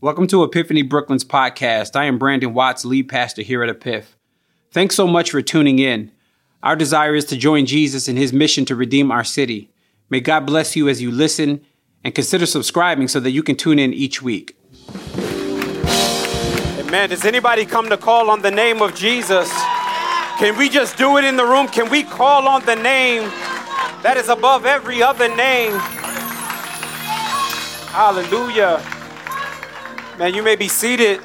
Welcome to Epiphany Brooklyn's podcast. I am Brandon Watts, lead pastor here at Epiph. Thanks so much for tuning in. Our desire is to join Jesus in his mission to redeem our city. May God bless you as you listen and consider subscribing so that you can tune in each week. Amen. Does anybody come to call on the name of Jesus? Can we just do it in the room? Can we call on the name that is above every other name? Hallelujah. Man, you may be seated.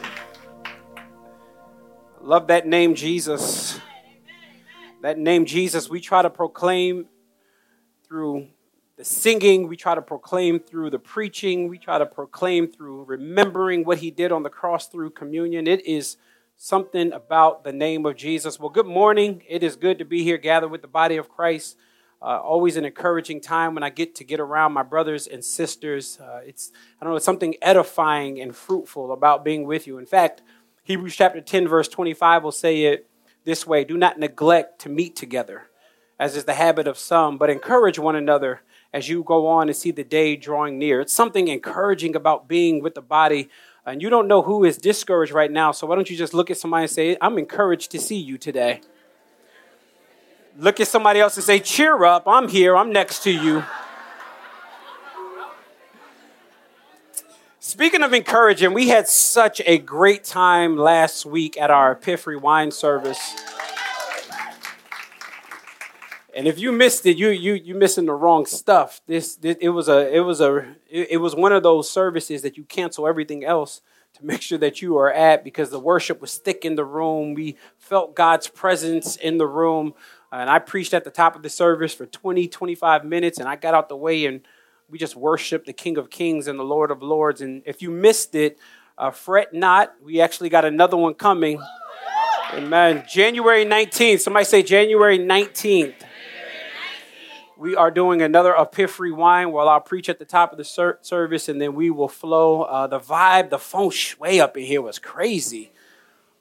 Love that name, Jesus. That name, Jesus, we try to proclaim through the singing, we try to proclaim through the preaching, we try to proclaim through remembering what he did on the cross through communion. It is something about the name of Jesus. Well, good morning. It is good to be here gathered with the body of Christ. Uh, always an encouraging time when I get to get around my brothers and sisters. Uh, it's I don't know, it's something edifying and fruitful about being with you. In fact, Hebrews chapter 10 verse 25 will say it this way: Do not neglect to meet together, as is the habit of some, but encourage one another as you go on and see the day drawing near. It's something encouraging about being with the body. And you don't know who is discouraged right now, so why don't you just look at somebody and say, I'm encouraged to see you today. Look at somebody else and say, Cheer up, I'm here, I'm next to you. Speaking of encouraging, we had such a great time last week at our Epiphany wine service. And if you missed it, you you you missing the wrong stuff. This, this it was a it was a it, it was one of those services that you cancel everything else to make sure that you are at because the worship was thick in the room. We felt God's presence in the room. And I preached at the top of the service for 20, 25 minutes, and I got out the way and we just worshiped the King of Kings and the Lord of Lords. And if you missed it, uh, fret not. We actually got another one coming. Amen. January 19th. Somebody say January 19th. We are doing another Epiphany wine while I'll preach at the top of the ser- service, and then we will flow. Uh, the vibe, the feng shui up in here was crazy.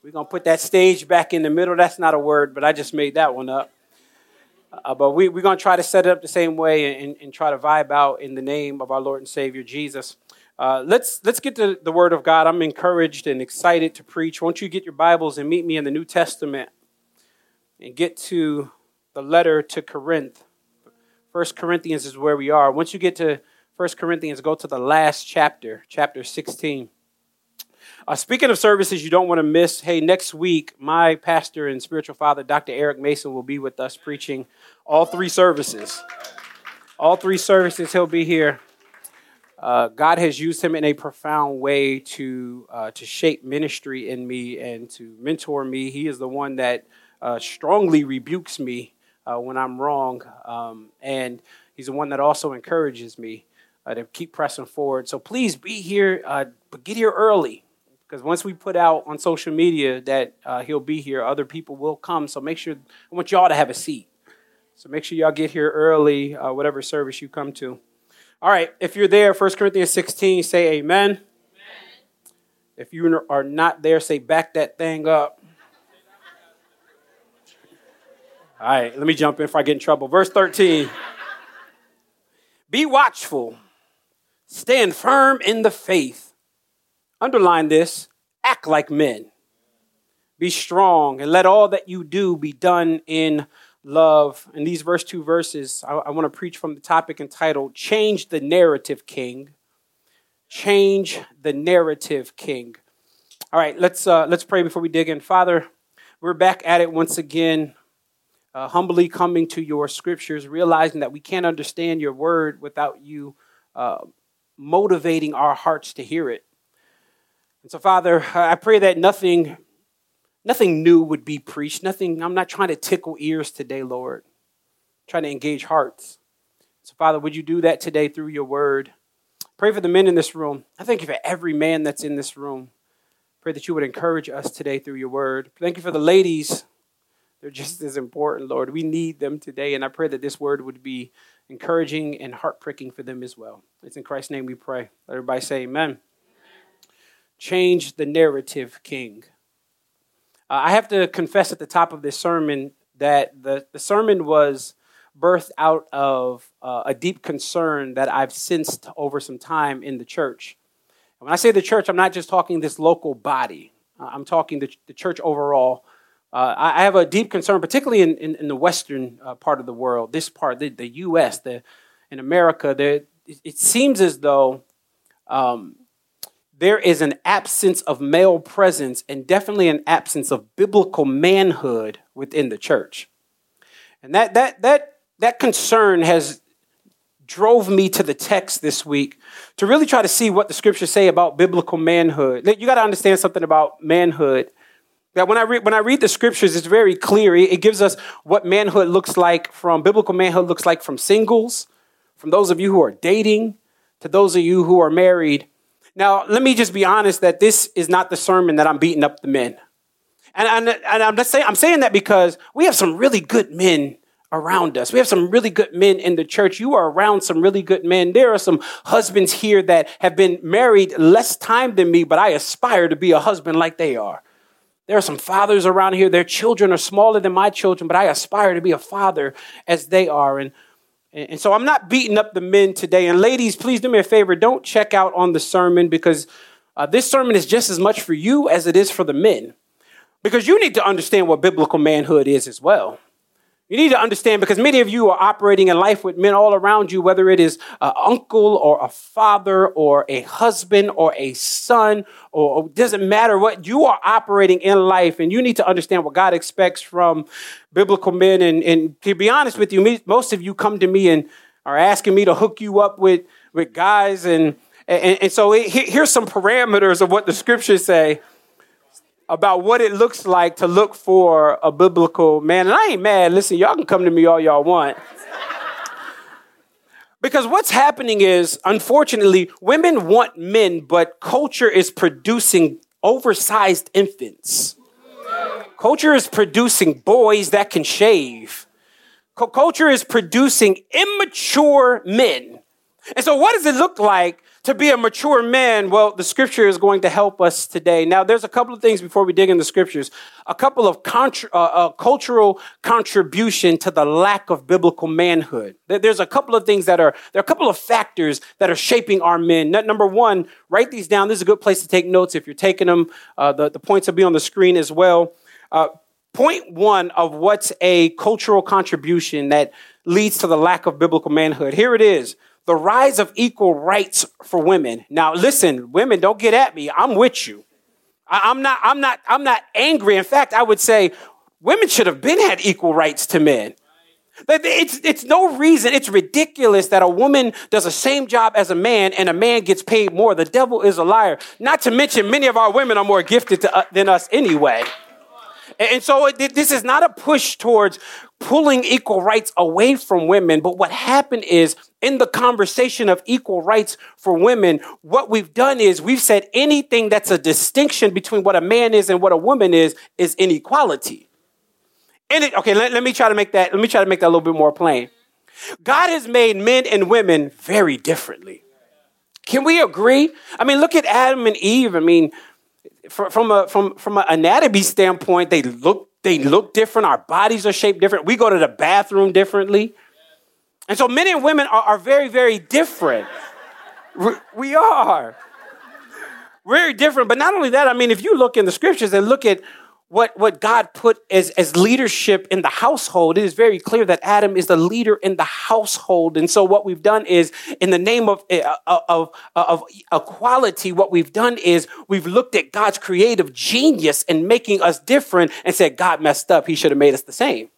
We're going to put that stage back in the middle. That's not a word, but I just made that one up. Uh, but we, we're going to try to set it up the same way and, and, try to vibe out in the name of our Lord and Savior Jesus. Uh, let's, let's get to the Word of God. I'm encouraged and excited to preach. Won't you get your Bibles and meet me in the New Testament and get to the letter to Corinth? First Corinthians is where we are. Once you get to First Corinthians, go to the last chapter, chapter 16. Uh, speaking of services you don't want to miss, hey, next week, my pastor and spiritual father, Dr. Eric Mason, will be with us preaching all three services. All three services, he'll be here. Uh, God has used him in a profound way to uh, to shape ministry in me and to mentor me. He is the one that uh, strongly rebukes me uh, when I'm wrong, um, and he's the one that also encourages me uh, to keep pressing forward. So please be here, uh, but get here early because once we put out on social media that he'll be here, other people will come. So make sure I want y'all to have a seat. So make sure y'all get here early, uh, whatever service you come to. All right, if you're there, 1 Corinthians 16, say amen. amen. If you are not there, say back that thing up. All right, let me jump in if I get in trouble. Verse 13 Be watchful, stand firm in the faith. Underline this act like men. Be strong, and let all that you do be done in love. In these verse two verses, I, I want to preach from the topic entitled Change the Narrative King. Change the Narrative King. All right, let's, uh, let's pray before we dig in. Father, we're back at it once again, uh, humbly coming to your scriptures, realizing that we can't understand your word without you uh, motivating our hearts to hear it. And so, Father, I pray that nothing nothing new would be preached. Nothing, I'm not trying to tickle ears today, Lord. I'm trying to engage hearts. So, Father, would you do that today through your word? Pray for the men in this room. I thank you for every man that's in this room. Pray that you would encourage us today through your word. Thank you for the ladies. They're just as important, Lord. We need them today, and I pray that this word would be encouraging and heart pricking for them as well. It's in Christ's name we pray. Let everybody say amen. Change the narrative, King. Uh, I have to confess at the top of this sermon that the, the sermon was birthed out of uh, a deep concern that I've sensed over some time in the church. When I say the church, I'm not just talking this local body. I'm talking the, the church overall. Uh, I, have a deep concern, particularly in, in, in the western uh, part of the world, this part, the, the U.S., the, in America, there, it, it seems as though um, there is an absence of male presence and definitely an absence of biblical manhood within the church. And that, that, that, that concern has drove me to the text this week to really try to see what the scriptures say about biblical manhood. You got to understand something about manhood. That when I read when I read the scriptures, it's very clear. It gives us what manhood looks like from biblical manhood looks like from singles, from those of you who are dating, to those of you who are married. Now, let me just be honest that this is not the sermon that I'm beating up the men. And, and, and I'm, just saying, I'm saying that because we have some really good men around us. We have some really good men in the church. You are around some really good men. There are some husbands here that have been married less time than me, but I aspire to be a husband like they are. There are some fathers around here. Their children are smaller than my children, but I aspire to be a father as they are. And, and so I'm not beating up the men today. And ladies, please do me a favor. Don't check out on the sermon because uh, this sermon is just as much for you as it is for the men. Because you need to understand what biblical manhood is as well. You need to understand because many of you are operating in life with men all around you, whether it is an uncle or a father or a husband or a son, or it doesn't matter what you are operating in life. And you need to understand what God expects from biblical men. And, and to be honest with you, most of you come to me and are asking me to hook you up with, with guys. And, and, and so it, here's some parameters of what the scriptures say about what it looks like to look for a biblical man. And I ain't mad. Listen, y'all can come to me all y'all want. because what's happening is, unfortunately, women want men, but culture is producing oversized infants. Culture is producing boys that can shave. Culture is producing immature men. And so, what does it look like to be a mature man, well, the scripture is going to help us today. Now, there's a couple of things before we dig in the scriptures. A couple of contra- uh, uh, cultural contribution to the lack of biblical manhood. There's a couple of things that are, there are a couple of factors that are shaping our men. Number one, write these down. This is a good place to take notes if you're taking them. Uh, the, the points will be on the screen as well. Uh, point one of what's a cultural contribution that leads to the lack of biblical manhood. Here it is the rise of equal rights for women. Now, listen, women, don't get at me. I'm with you. I, am not, I'm not, I'm not angry. In fact, I would say women should have been had equal rights to men. It's, it's no reason, it's ridiculous that a woman does the same job as a man and a man gets paid more. The devil is a liar. Not to mention, many of our women are more gifted to, uh, than us anyway. And so this is not a push towards pulling equal rights away from women. But what happened is in the conversation of equal rights for women, what we've done is we've said anything that's a distinction between what a man is and what a woman is, is inequality. And it, okay, let, let me try to make that, let me try to make that a little bit more plain. God has made men and women very differently. Can we agree? I mean, look at Adam and Eve. I mean, from a from from an anatomy standpoint, they look they look different. Our bodies are shaped different. We go to the bathroom differently, and so men and women are, are very very different. we are very different. But not only that, I mean, if you look in the scriptures and look at what, what God put as, as leadership in the household, it is very clear that Adam is the leader in the household. And so what we've done is, in the name of, eh, uh, uh, of, uh, of equality, what we've done is we've looked at God's creative genius in making us different and said, God messed up. He should have made us the same.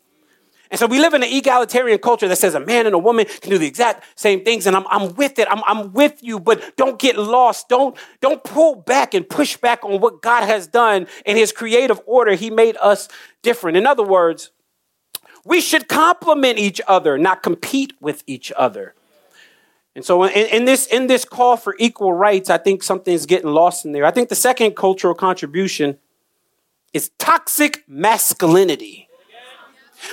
And so we live in an egalitarian culture that says a man and a woman can do the exact same things. And I'm, I'm with it. I'm, I'm with you, but don't get lost. Don't, don't pull back and push back on what God has done in his creative order. He made us different. In other words, we should complement each other, not compete with each other. And so in, in, this, in this call for equal rights, I think something's getting lost in there. I think the second cultural contribution is toxic masculinity.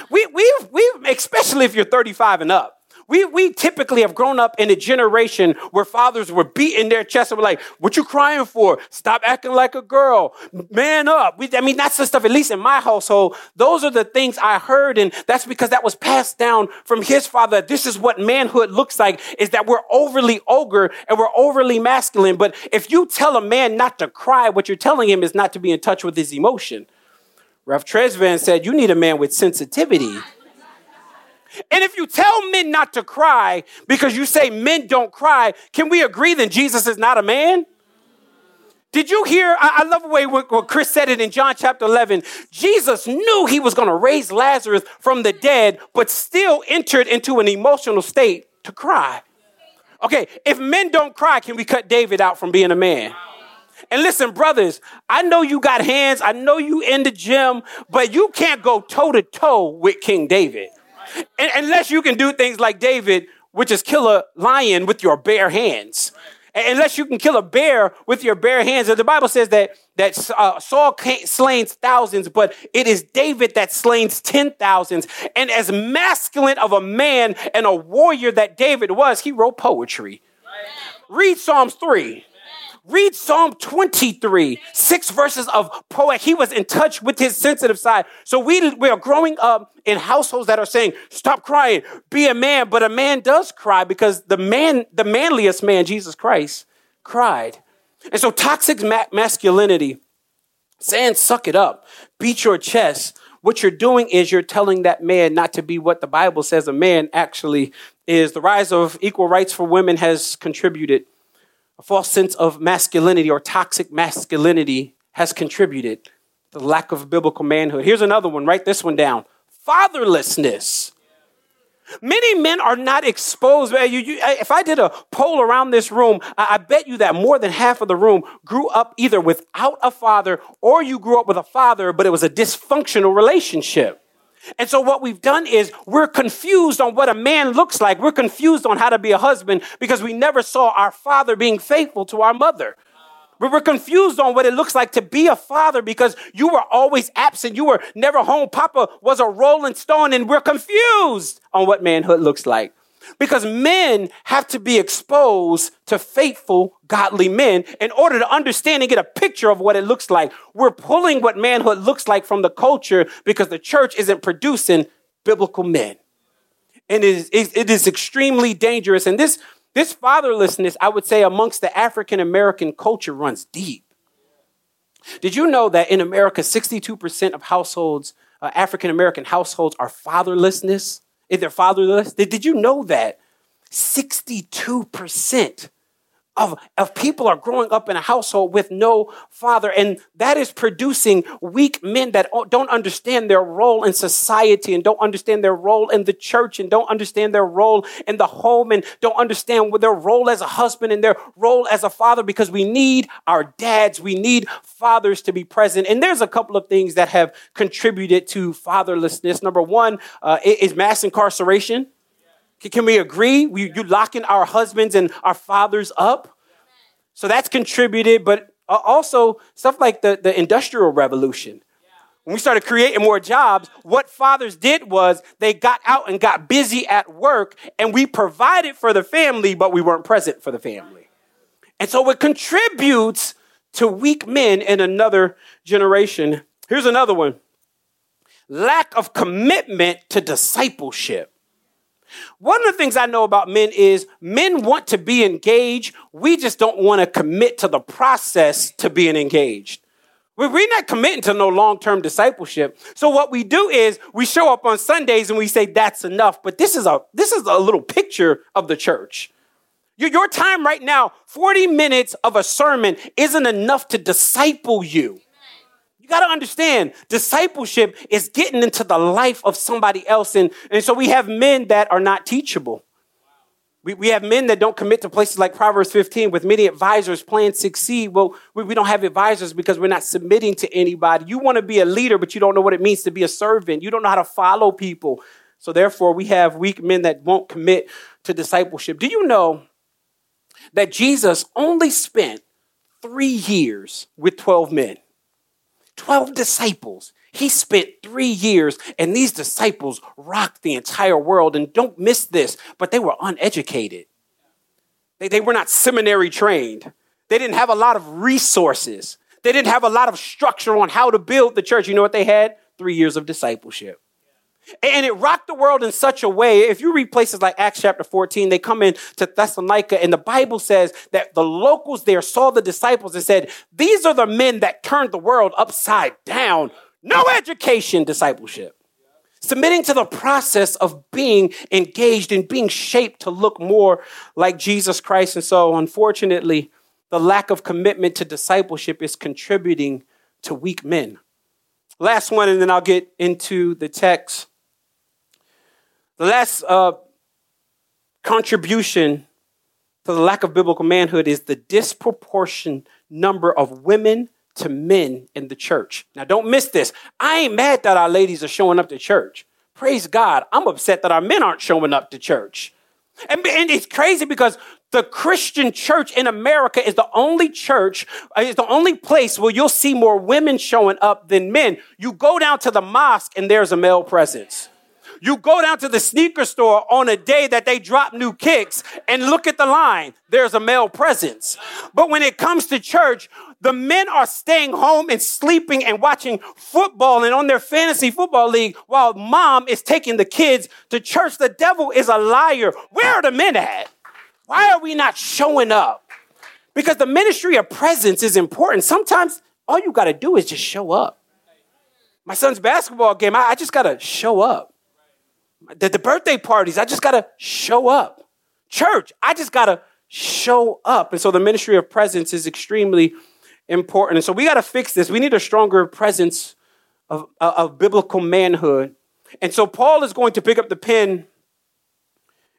We, we've, we've, especially if you're 35 and up, We, we typically have grown up in a generation where fathers were beating their chest and were like, what you crying for? Stop acting like a girl. Man up. We, I mean, that's the stuff, at least in my household, those are the things I heard. And that's because that was passed down from his father. This is what manhood looks like, is that we're overly ogre and we're overly masculine. But if you tell a man not to cry, what you're telling him is not to be in touch with his emotion. Ralph Tresvant said, you need a man with sensitivity. And if you tell men not to cry because you say men don't cry, can we agree then Jesus is not a man? Did you hear? I, love the way what, Chris said it in John chapter 11. Jesus knew he was going to raise Lazarus from the dead, but still entered into an emotional state to cry. Okay, if men don't cry, can we cut David out from being a man? And listen, brothers, I know you got hands, I know you in the gym, but you can't go toe to toe with King David. And, unless you can do things like David, which is kill a lion with your bare hands. Unless you can kill a bear with your bare hands. And the Bible says that, that uh, Saul slains thousands, but it is David that slains ten thousands. And as masculine of a man and a warrior that David was, he wrote poetry. Read Psalms 3. Read Psalm 23, six verses of poet. He was in touch with his sensitive side. So we, we are growing up in households that are saying, stop crying, be a man. But a man does cry because the man, the manliest man, Jesus Christ, cried. And so toxic ma- masculinity, saying, suck it up, beat your chest. What you're doing is you're telling that man not to be what the Bible says a man actually is. The rise of equal rights for women has contributed a false sense of masculinity or toxic masculinity has contributed to the lack of biblical manhood. Here's another one, write this one down fatherlessness. Many men are not exposed. If I did a poll around this room, I bet you that more than half of the room grew up either without a father or you grew up with a father, but it was a dysfunctional relationship. And so what we've done is we're confused on what a man looks like. We're confused on how to be a husband because we never saw our father being faithful to our mother. We were confused on what it looks like to be a father because you were always absent. You were never home. Papa was a rolling stone and we're confused on what manhood looks like. Because men have to be exposed to faithful, godly men in order to understand and get a picture of what it looks like. We're pulling what manhood looks like from the culture because the church isn't producing biblical men. And it is, it is extremely dangerous. And this, this fatherlessness, I would say, amongst the African American culture runs deep. Did you know that in America, 62% of households, uh, African American households, are fatherlessness? If they're fatherless, did, you know that 62% of, of people are growing up in a household with no father, and that is producing weak men that don't understand their role in society and don't understand their role in the church and don't understand their role in the home and don't understand their role as a husband and their role as a father because we need our dads, we need fathers to be present. And there's a couple of things that have contributed to fatherlessness. Number one uh, is mass incarceration. Can we agree? We, you locking our husbands and our fathers up? So that's contributed, but uh, also stuff like the, the Industrial Revolution. When we started creating more jobs, what fathers did was they got out and got busy at work, and we provided for the family, but we weren't present for the family. And so it contributes to weak men in another generation. Here's another one lack of commitment to discipleship. One of the things I know about men is men want to be engaged. We just don't want to commit to the process to being engaged. We're not committing to no long term discipleship. So what we do is we show up on Sundays and we say that's enough. But this is a this is a little picture of the church. Your time right now, 40 minutes of a sermon isn't enough to disciple you. You got to understand, discipleship is getting into the life of somebody else. And, and so we have men that are not teachable. We, we have men that don't commit to places like Proverbs 15 with many advisors plan succeed. Well, we, we don't have advisors because we're not submitting to anybody. You want to be a leader, but you don't know what it means to be a servant. You don't know how to follow people. So therefore, we have weak men that won't commit to discipleship. Do you know that Jesus only spent three years with 12 men? 12 disciples. He spent three years, and these disciples rocked the entire world. And don't miss this, but they were uneducated. They, they were not seminary trained. They didn't have a lot of resources. They didn't have a lot of structure on how to build the church. You know what they had? Three years of discipleship. And it rocked the world in such a way. If you read places like Acts chapter 14, they come in to Thessalonica, and the Bible says that the locals there saw the disciples and said, These are the men that turned the world upside down. No education, discipleship. Submitting to the process of being engaged and being shaped to look more like Jesus Christ. And so, unfortunately, the lack of commitment to discipleship is contributing to weak men. Last one, and then I'll get into the text. The last uh, contribution to the lack of biblical manhood is the disproportionate number of women to men in the church. Now, don't miss this. I ain't mad that our ladies are showing up to church. Praise God. I'm upset that our men aren't showing up to church. And, and it's crazy because the Christian church in America is the only church, uh, is the only place where you'll see more women showing up than men. You go down to the mosque and there's a male presence. You go down to the sneaker store on a day that they drop new kicks and look at the line. There's a male presence. But when it comes to church, the men are staying home and sleeping and watching football and on their fantasy football league while mom is taking the kids to church. The devil is a liar. Where are the men at? Why are we not showing up? Because the ministry of presence is important. Sometimes all you got to do is just show up. My son's basketball game, I, I just got to show up. The, the birthday parties, I just got to show up. Church, I just got to show up. And so the ministry of presence is extremely important. And so we got to fix this. We need a stronger presence of, of biblical manhood. And so Paul is going to pick up the pen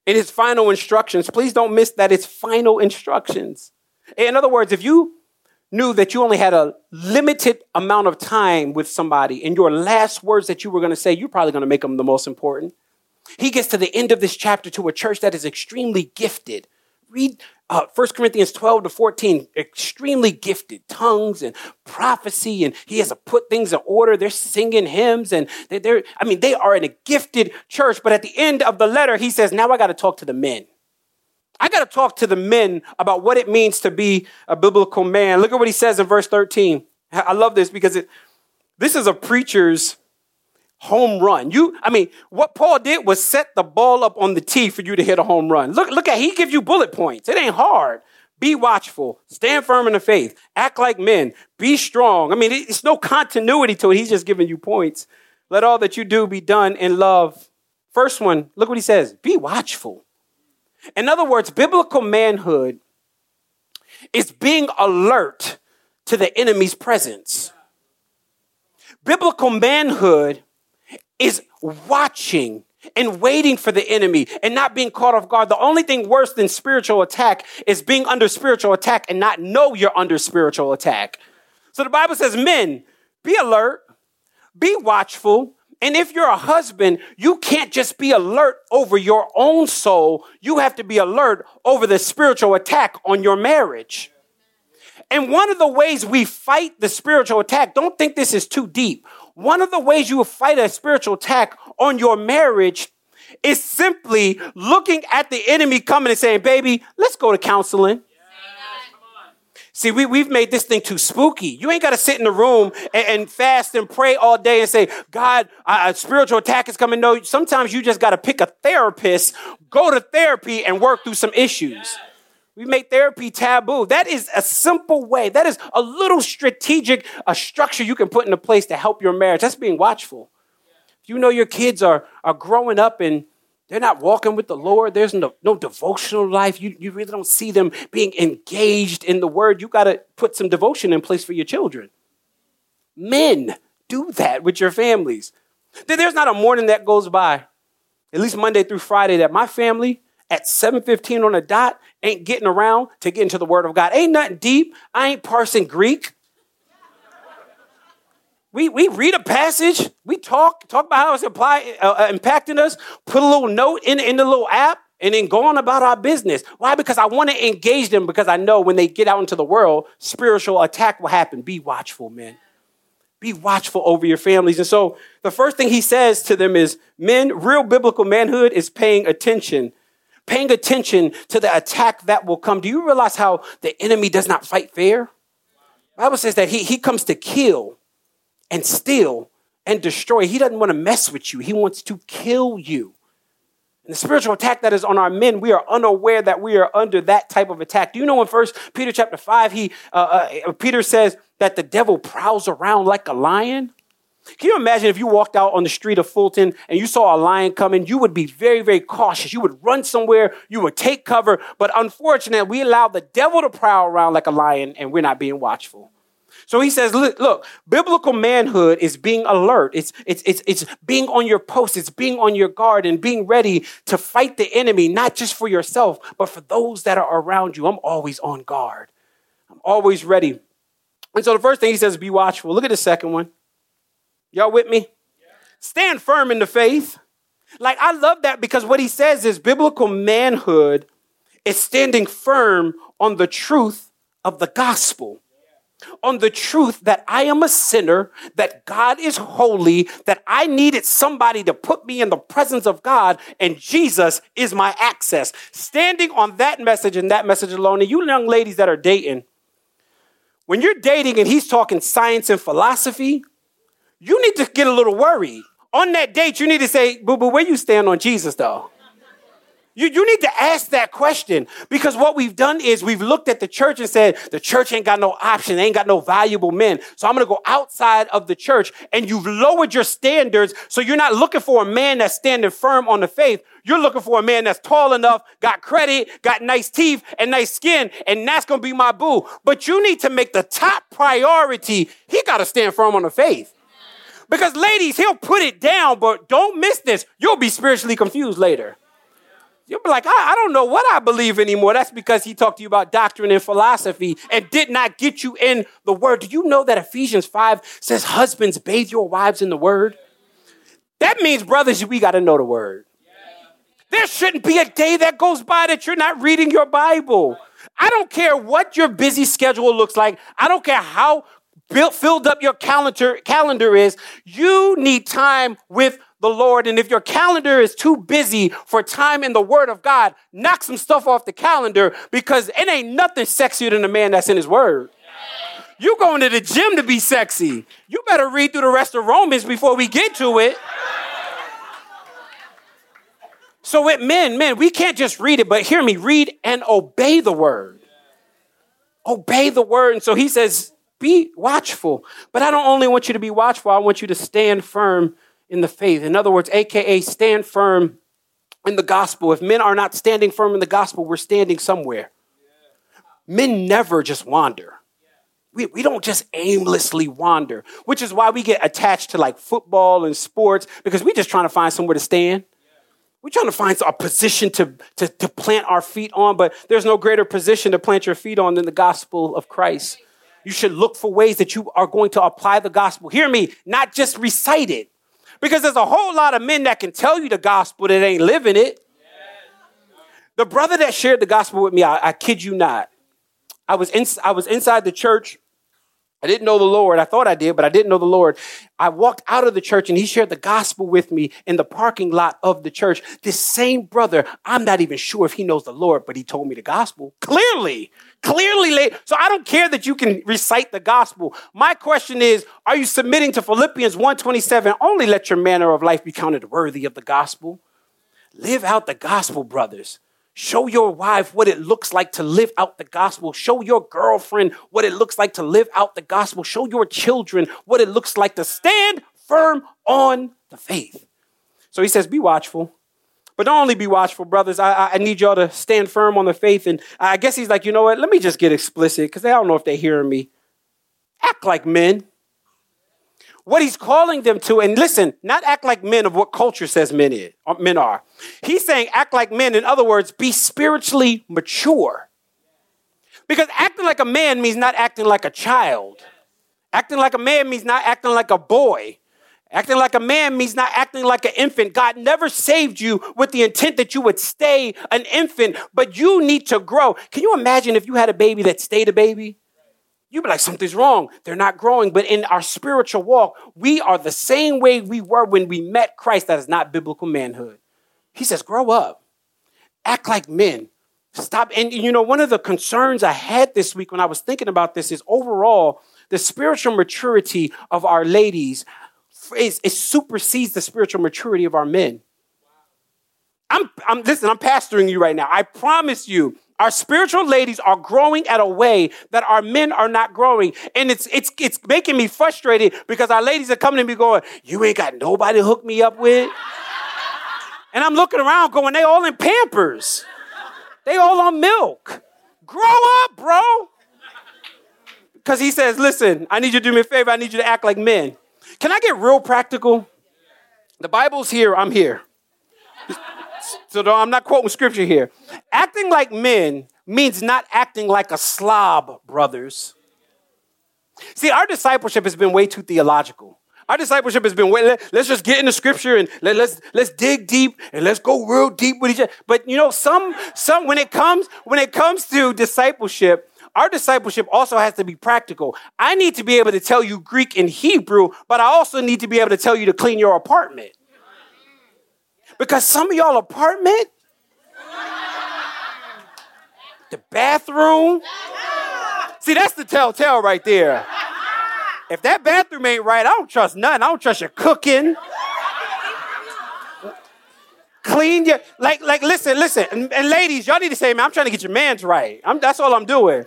in his final instructions. Please don't miss that it's final instructions. In other words, if you knew that you only had a limited amount of time with somebody and your last words that you were going to say, you're probably going to make them the most important. He gets to the end of this chapter to a church that is extremely gifted. Read uh, 1 Corinthians 12 to 14, extremely gifted, tongues and prophecy, and he has to put things in order. They're singing hymns, and they, they're, I mean, they are in a gifted church. But at the end of the letter, he says, Now I got to talk to the men. I got to talk to the men about what it means to be a biblical man. Look at what he says in verse 13. I love this because it, this is a preacher's home run. You, I mean, what Paul did was set the ball up on the tee for you to hit a home run. Look, look at he gives you bullet points. It ain't hard. Be watchful. Stand firm in the faith. Act like men. Be strong. I mean, it's no continuity to it. He's just giving you points. Let all that you do be done in love. First one, look what he says. Be watchful. In other words, biblical manhood is being alert to the enemy's presence. Biblical manhood is watching and waiting for the enemy and not being caught off guard. The only thing worse than spiritual attack is being under spiritual attack and not know you're under spiritual attack. So the Bible says, men, be alert, be watchful, and if you're a husband, you can't just be alert over your own soul. You have to be alert over the spiritual attack on your marriage. And one of the ways we fight the spiritual attack, don't think this is too deep. One of the ways you will fight a spiritual attack on your marriage is simply looking at the enemy coming and saying, baby, let's go to counseling. See, we, we've made this thing too spooky. You ain't got to sit in the room and, and, fast and pray all day and say, God, a spiritual attack is coming. No, sometimes you just got to pick a therapist, go to therapy, and work through some issues. We made therapy taboo. That is a simple way. That is a little strategic a structure you can put into place to help your marriage. That's being watchful. If you know your kids are, are growing up and they're not walking with the Lord. There's no, no devotional life. You, you really don't see them being engaged in the word. You got to put some devotion in place for your children. Men, do that with your families. There's not a morning that goes by, at least Monday through Friday, that my family at 7:15 on the dot ain't getting around to get into the Word of God. Ain't nothing deep. I ain't parsing Greek. We, we read a passage, we talk, talk about how it's apply, uh, uh, impacting us, put a little note in, in the little app, and then go on about our business. Why? Because I want to engage them because I know when they get out into the world, spiritual attack will happen. Be watchful, men. Be watchful over your families. And so the first thing he says to them is men, real biblical manhood is paying attention. Paying attention to the attack that will come. Do you realize how the enemy does not fight fair? Bible says that he, he comes to kill and steal and destroy. He doesn't want to mess with you. He wants to kill you. And the spiritual attack that is on our men, we are unaware that we are under that type of attack. Do you know in First Peter chapter five, he uh, uh, Peter says that the devil prowls around like a lion. Can you imagine if you walked out on the street of Fulton and you saw a lion coming? You would be very, very cautious. You would run somewhere. You would take cover. But unfortunately, we allow the devil to prowl around like a lion, and we're not being watchful. So he says, look, look, biblical manhood is being alert. It's, it's, it's, it's being on your post. It's being on your guard and being ready to fight the enemy, not just for yourself, but for those that are around you. I'm always on guard. I'm always ready. And so the first thing he says, be watchful. Look at the second one. Y'all with me? Stand firm in the faith. Like, I love that because what he says is biblical manhood is standing firm on the truth of the gospel on the truth that I am a sinner, that God is holy, that I needed somebody to put me in the presence of God, and Jesus is my access. Standing on that message and that message alone, and you young ladies that are dating, when you're dating and he's talking science and philosophy, you need to get a little worried. On that date, you need to say, boo boo, where you stand on Jesus though? You, you need to ask that question because what we've done is we've looked at the church and said, the church ain't got no option, they ain't got no valuable men. So I'm going to go outside of the church. And you've lowered your standards. So you're not looking for a man that's standing firm on the faith. You're looking for a man that's tall enough, got credit, got nice teeth and nice skin, and that's going to be my boo. But you need to make the top priority. He got to stand firm on the faith. Because ladies, he'll put it down, but don't miss this. You'll be spiritually confused later. You'll be like, I, I, don't know what I believe anymore. That's because he talked to you about doctrine and philosophy and did not get you in the word. Do you know that Ephesians 5 says, Husbands, bathe your wives in the word? That means, brothers, we got to know the word. There shouldn't be a day that goes by that you're not reading your Bible. I don't care what your busy schedule looks like. I don't care how built, filled up your calendar, calendar is. You need time with the Lord. And if your calendar is too busy for time in the Word of God, knock some stuff off the calendar because it ain't nothing sexier than a man that's in His Word. You going to the gym to be sexy. You better read through the rest of Romans before we get to it. So it men, men, we can't just read it, but hear me, read and obey the word. Obey the word. And so he says, be watchful. But I don't only want you to be watchful, I want you to stand firm in the faith. In other words, AKA stand firm in the gospel. If men are not standing firm in the gospel, we're standing somewhere. Men never just wander. We, we don't just aimlessly wander, which is why we get attached to like football and sports because we're just trying to find somewhere to stand. We're trying to find a position to, to, to plant our feet on, but there's no greater position to plant your feet on than the gospel of Christ. You should look for ways that you are going to apply the gospel. Hear me, not just recite it. Because there's a whole lot of men that can tell you the gospel that ain't living it. The brother that shared the gospel with me, I, I kid you not. I was, in, I was inside the church. I didn't know the Lord. I thought I did, but I didn't know the Lord. I walked out of the church and he shared the gospel with me in the parking lot of the church. This same brother, I'm not even sure if he knows the Lord, but he told me the gospel clearly. Clearly, so I don't care that you can recite the gospel. My question is, are you submitting to Philippians 1:27? Only let your manner of life be counted worthy of the gospel. Live out the gospel, brothers. Show your wife what it looks like to live out the gospel. Show your girlfriend what it looks like to live out the gospel. Show your children what it looks like to stand firm on the faith. So he says, Be watchful, but don't only be watchful, brothers. I, I need y'all to stand firm on the faith. And I guess he's like, you know what? Let me just get explicit because I don't know if they're hearing me. Act like men. What he's calling them to, and listen, not act like men of what culture says men, is, uh, men are. He's saying act like men. In other words, be spiritually mature. Because acting like a man means not acting like a child. Acting like a man means not acting like a boy. Acting like a man means not acting like an infant. God never saved you with the intent that you would stay an infant, but you need to grow. Can you imagine if you had a baby that stayed a baby? You'd be like, something's wrong. They're not growing. But in our spiritual walk, we are the same way we were when we met Christ. That is not biblical manhood. He says, grow up, act like men. Stop. And you know, one of the concerns I had this week when I was thinking about this is overall, the spiritual maturity of our ladies is, it supersedes the spiritual maturity of our men. I'm, I'm listen, I'm pastoring you right now. I promise you, our spiritual ladies are growing at a way that our men are not growing. And it's it's it's making me frustrated because our ladies are coming to me going, You ain't got nobody to hook me up with. And I'm looking around going, they all in Pampers. They all on milk. Grow up, bro. Because he says, listen, I need you to do me a favor. I need you to act like men. Can I get real practical? The Bible's here, I'm here. So I'm not quoting scripture here. Acting like men means not acting like a slob, brothers. See, our discipleship has been way too theological. Our discipleship has been, way, let, us just get into scripture and let, let's let's dig deep and let's go real deep with each other. But you know, some some when it comes when it comes to discipleship, our discipleship also has to be practical. I need to be able to tell you Greek and Hebrew, but I also need to be able to tell you to clean your apartment. Because some of y'all apartment, the bathroom. See, that's the telltale right there. If that bathroom ain't right, I don't trust nothing. I don't trust your cooking. Clean your like like listen, listen. And, and ladies, y'all need to say, man, I'm trying to get your man's right. I'm, that's all I'm doing.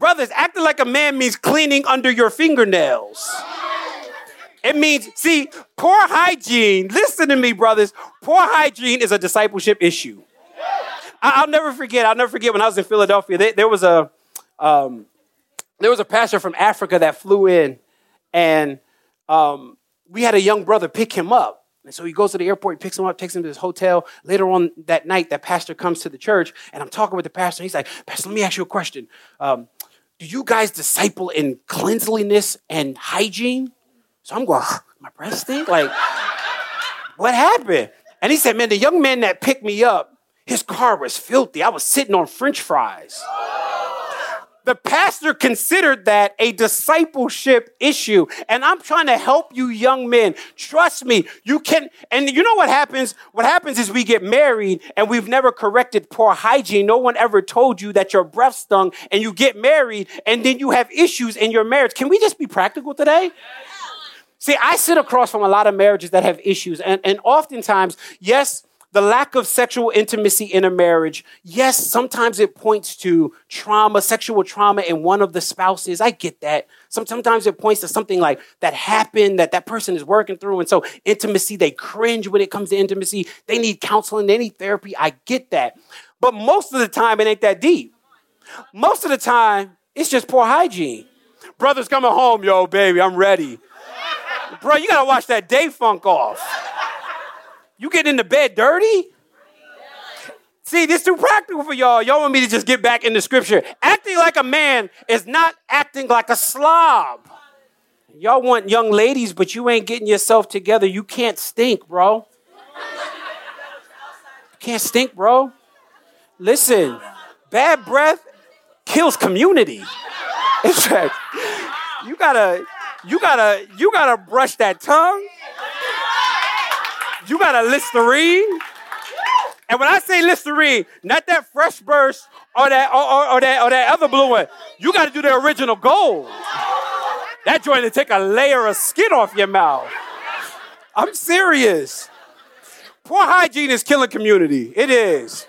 Brothers, acting like a man means cleaning under your fingernails. It means, see, poor hygiene, listen to me, brothers. Poor hygiene is a discipleship issue. I, will never forget, I'll never forget when I was in Philadelphia, they, there was a, um, there was a pastor from Africa that flew in, and um, we had a young brother pick him up. And so he goes to the airport, he picks him up, takes him to his hotel. Later on that night, that pastor comes to the church, and I'm talking with the pastor. He's like, Pastor, let me ask you a question. Um, do you guys disciple in cleanliness and hygiene? So I'm going, my breath stink? Like, what happened? And he said, Man, the young man that picked me up, his car was filthy. I was sitting on french fries the pastor considered that a discipleship issue. And I'm trying to help you young men. Trust me, you can. And you know what happens? What happens is we get married and we've never corrected poor hygiene. No one ever told you that your breath stung and you get married and then you have issues in your marriage. Can we just be practical today? See, I sit across from a lot of marriages that have issues. And, and oftentimes, yes, the lack of sexual intimacy in a marriage, yes, sometimes it points to trauma, sexual trauma in one of the spouses. I get that. Sometimes it points to something like that happened that that person is working through. And so intimacy, they cringe when it comes to intimacy. They need counseling, they need therapy. I get that. But most of the time, it ain't that deep. Most of the time, it's just poor hygiene. Brother's coming home, yo, baby, I'm ready. Bro, you gotta watch that day funk off. You get into bed dirty? See, this too practical for y'all. Y'all want me to just get back into scripture. Acting like a man is not acting like a slob. Y'all want young ladies, but you ain't getting yourself together. You can't stink, bro. You can't stink, bro. Listen, bad breath kills community. In fact, you gotta, you gotta, you gotta brush that tongue. You got a Listerine. And when I say Listerine, not that fresh burst or that or, or, or that or that other blue one. You got to do the original gold. That joint to take a layer of skin off your mouth. I'm serious. Poor hygiene is killing community. It is.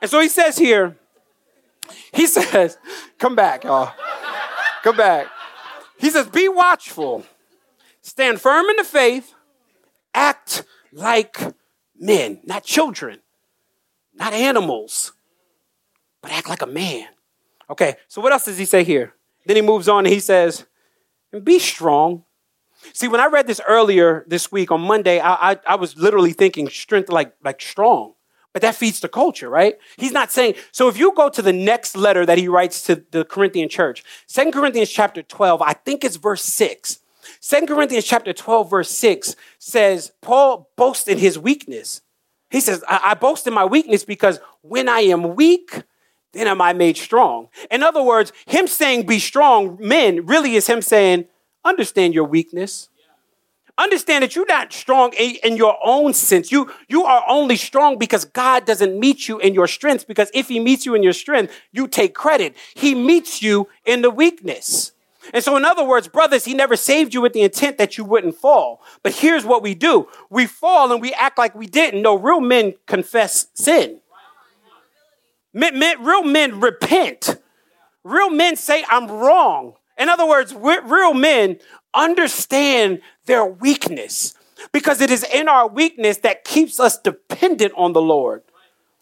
And so he says here, he says, come back, y'all. Come back. He says, be watchful, stand firm in the faith, act like men, not children, not animals, but act like a man. Okay, so what else does he say here? Then he moves on and he says, and be strong. See, when I read this earlier this week on Monday, I, I, I was literally thinking strength like, like strong. But that feeds the culture, right? He's not saying, so if you go to the next letter that he writes to the Corinthian church, Second Corinthians chapter 12, I think it's verse 6. Second Corinthians chapter 12, verse 6 says, Paul boasts in his weakness. He says, I, I boast in my weakness because when I am weak, then am I made strong. In other words, him saying be strong, men, really is him saying, understand your weakness. Understand that you're not strong in your own sense. You, you are only strong because God doesn't meet you in your strength. Because if He meets you in your strength, you take credit. He meets you in the weakness. And so, in other words, brothers, He never saved you with the intent that you wouldn't fall. But here's what we do we fall and we act like we didn't. No, real men confess sin. Men, men, real men repent. Real men say, I'm wrong. In other words, real men understand their weakness because it is in our weakness that keeps us dependent on the Lord,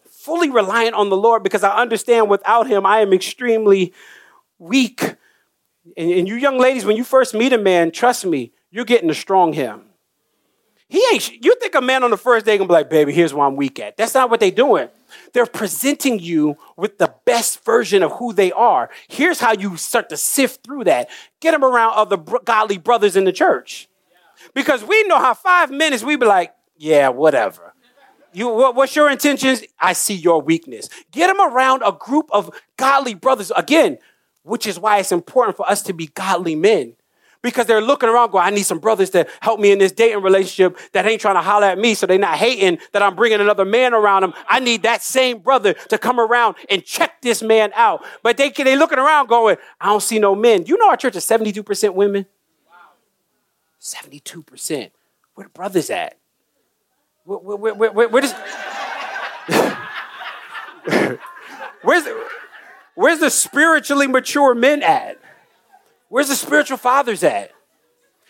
fully reliant on the Lord because I understand without Him, I am extremely weak. And, and you young ladies, when you first meet a man, trust me, you're getting a strong him. He ain't, you think a man on the first day gonna be like, baby, here's where I'm weak at. That's not what they're doing. They're presenting you with the best version of who they are. Here's how you start to sift through that. Get them around other godly brothers in the church. Because we know how five minutes we be like, yeah, whatever. You, what, what's your intentions? I see your weakness. Get them around a group of godly brothers. Again, which is why it's important for us to be godly men because they're looking around going, I need some brothers to help me in this dating relationship that ain't trying to holler at me so they're not hating that I'm bringing another man around them. I need that same brother to come around and check this man out. But they, they looking around going, I don't see no men. You know our church is 72% women? 72%. Where the brothers at? Where, where, where, where, does... where's, where's the spiritually mature men at? Where's the spiritual fathers at?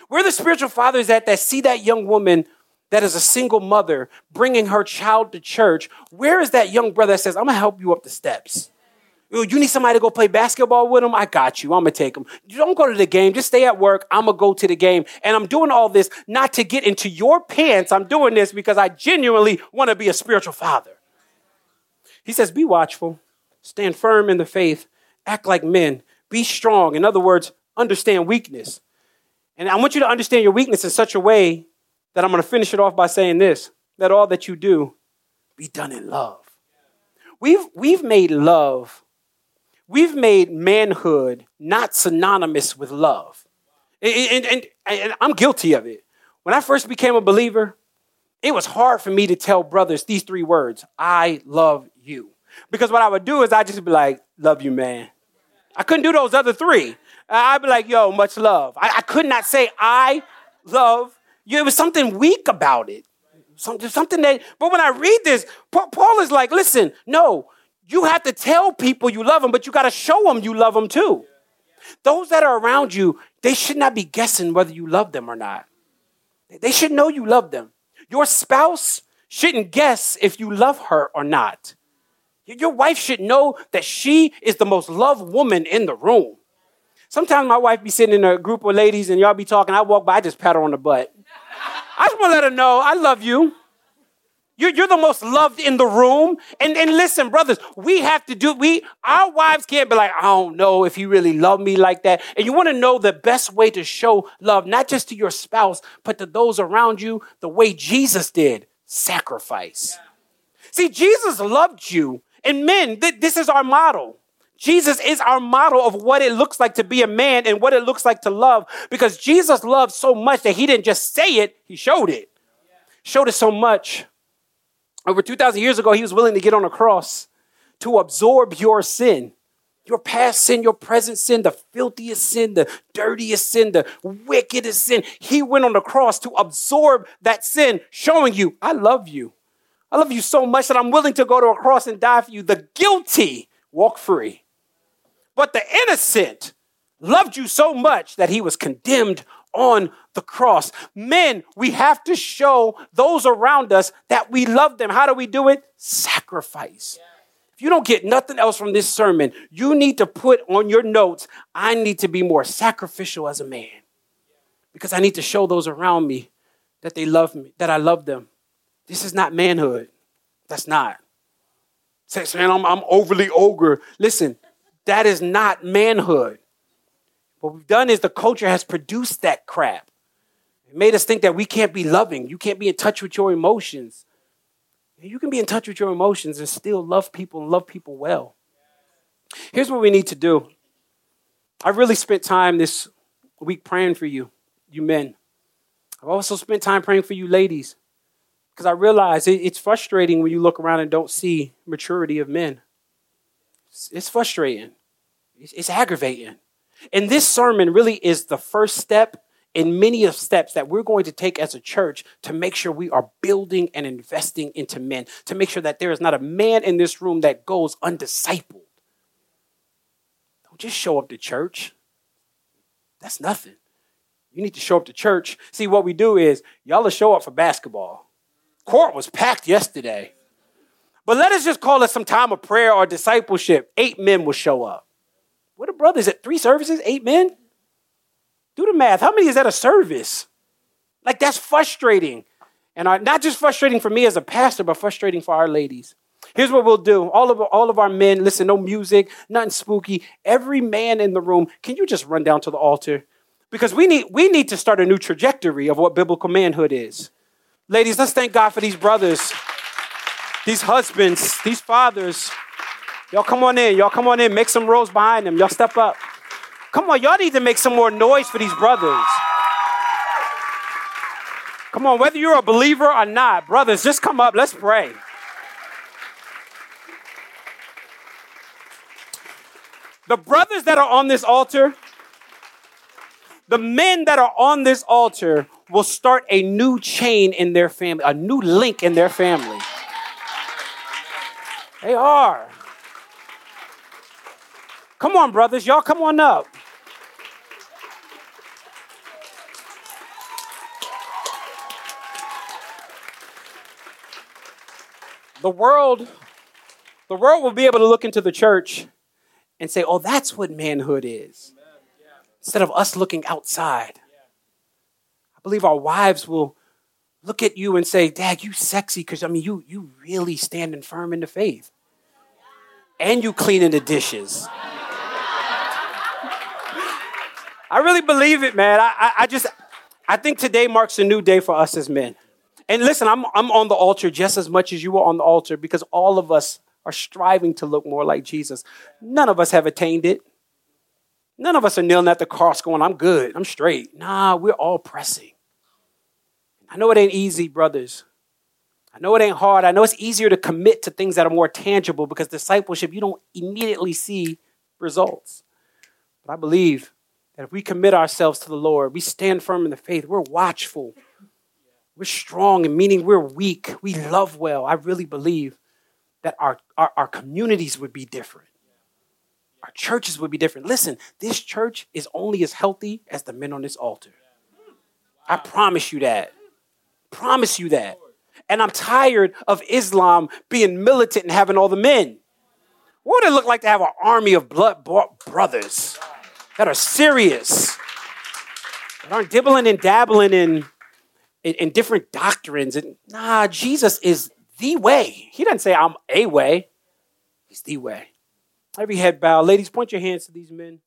Where are the spiritual fathers at that see that young woman that is a single mother bringing her child to church? Where is that young brother that says, I'm to help you up the steps? You need somebody to go play basketball with them? I got you. I'm to take them. You don't go to the game. Just stay at work. I'm to go to the game. And I'm doing all this not to get into your pants. I'm doing this because I genuinely want to be a spiritual father. He says, Be watchful, stand firm in the faith, act like men, be strong. In other words, understand weakness. And I want you to understand your weakness in such a way that I'm going to finish it off by saying this that all that you do be done in love. We've, we've made love, we've made manhood not synonymous with love. And, and, and, and I'm guilty of it. When I first became a believer, it was hard for me to tell brothers these three words I love you. Because what I would do is I'd just be like, love you, man. I couldn't do those other three. I'd be like, yo, much love. I, I could not say I love you. It was something weak about it. Something, something that, but when I read this, Paul is like, listen, no, you have to tell people you love them, but you got to show them you love them too. Those that are around you, they should not be guessing whether you love them or not. They should know you love them. Your spouse shouldn't guess if you love her or not. Your wife should know that she is the most loved woman in the room. Sometimes my wife be sitting in a group of ladies and y'all be talking. I walk by, I just pat her on the butt. I just want to let her know I love you. You're, you're the most loved in the room. And, and listen, brothers, we have to do, we, our wives can't be like, I don't know if he really loved me like that. And you want to know the best way to show love, not just to your spouse, but to those around you, the way Jesus did sacrifice. See, Jesus loved you. And men, th- this is our model. Jesus is our model of what it looks like to be a man and what it looks like to love because Jesus loved so much that he didn't just say it, he showed it. Showed it so much. Over 2,000 years ago, he was willing to get on a cross to absorb your sin. Your past sin, your present sin, the filthiest sin, the dirtiest sin, the wickedest sin. He went on the cross to absorb that sin, showing you, I love you. I love you so much that I'm willing to go to a cross and die for you. The guilty walk free. But the innocent loved you so much that he was condemned on the cross. Men, we have to show those around us that we love them. How do we do it? Sacrifice. If you don't get nothing else from this sermon, you need to put on your notes, I need to be more sacrificial as a man. Because I need to show those around me that they love me, that I love them. This is not manhood. That's not. Say, man, I'm, I'm overly ogre. Listen, that is not manhood. What we've done is the culture has produced that crap. It made us think that we can't be loving. You can't be in touch with your emotions. You can be in touch with your emotions and still love people and love people well. Here's what we need to do. I really spent time this week praying for you, you men. I've also spent time praying for you ladies because I realize it's frustrating when you look around and don't see maturity of men. It's, frustrating, it's aggravating. And this sermon really is the first step in many of steps that we're going to take as a church to make sure we are building and investing into men, to make sure that there is not a man in this room that goes undiscipled. Don't just show up to church. That's nothing. You need to show up to church. See, what we do is y'all will show up for basketball. Court was packed yesterday. But let us just call it some time of prayer or discipleship. Eight men will show up. What are brothers at three services? Eight men? Do the math. How many is that a service? Like that's frustrating. And our, not just frustrating for me as a pastor, but frustrating for our ladies. Here's what we'll do. All of, all of our men, listen, no music, nothing spooky. Every man in the room, can you just run down to the altar? Because we need, we need to start a new trajectory of what biblical manhood is. Ladies, let's thank God for these brothers, these husbands, these fathers. Y'all come on in. Y'all come on in. Make some rows behind them. Y'all step up. Come on, y'all need to make some more noise for these brothers. Come on, whether you're a believer or not, brothers, just come up. Let's pray. The brothers that are on this altar, the men that are on this altar will start a new chain in their family, a new link in their family. They are. Come on, brothers, y'all come on up. the world the world will be able to look into the church and say, "Oh, that's what manhood is." Instead of us looking outside. I believe our wives will look at you and say, "Dad, you sexy because I mean, you you really standing firm in the faith, and you cleaning the dishes." I really believe it, man. I, I, I just I think today marks a new day for us as men. And listen, I'm, I'm on the altar just as much as you are on the altar because all of us are striving to look more like Jesus. None of us have attained it. None of us are kneeling at the cross going, I'm good, I'm straight. Nah, we're all pressing. I know it ain't easy, brothers. I know it ain't hard. I know it's easier to commit to things that are more tangible because discipleship, you don't immediately see results. But I believe that if we commit ourselves to the Lord, we stand firm in the faith, we're watchful, we're strong and meaning we're weak. We love well. I really believe that our, our, our communities would be different. Our churches would be different. Listen, this church is only as healthy as the men on this altar. I promise you that. Promise you that. And I'm tired of Islam being militant and having all the men. What would it look like to have an army of blood-bought brothers that are serious, that aren't dibbling and dabbling in in, in different doctrines. And nah, Jesus is the way. He doesn't say I'm a way. He's the way. Every head bow. Ladies, point your hands to these men.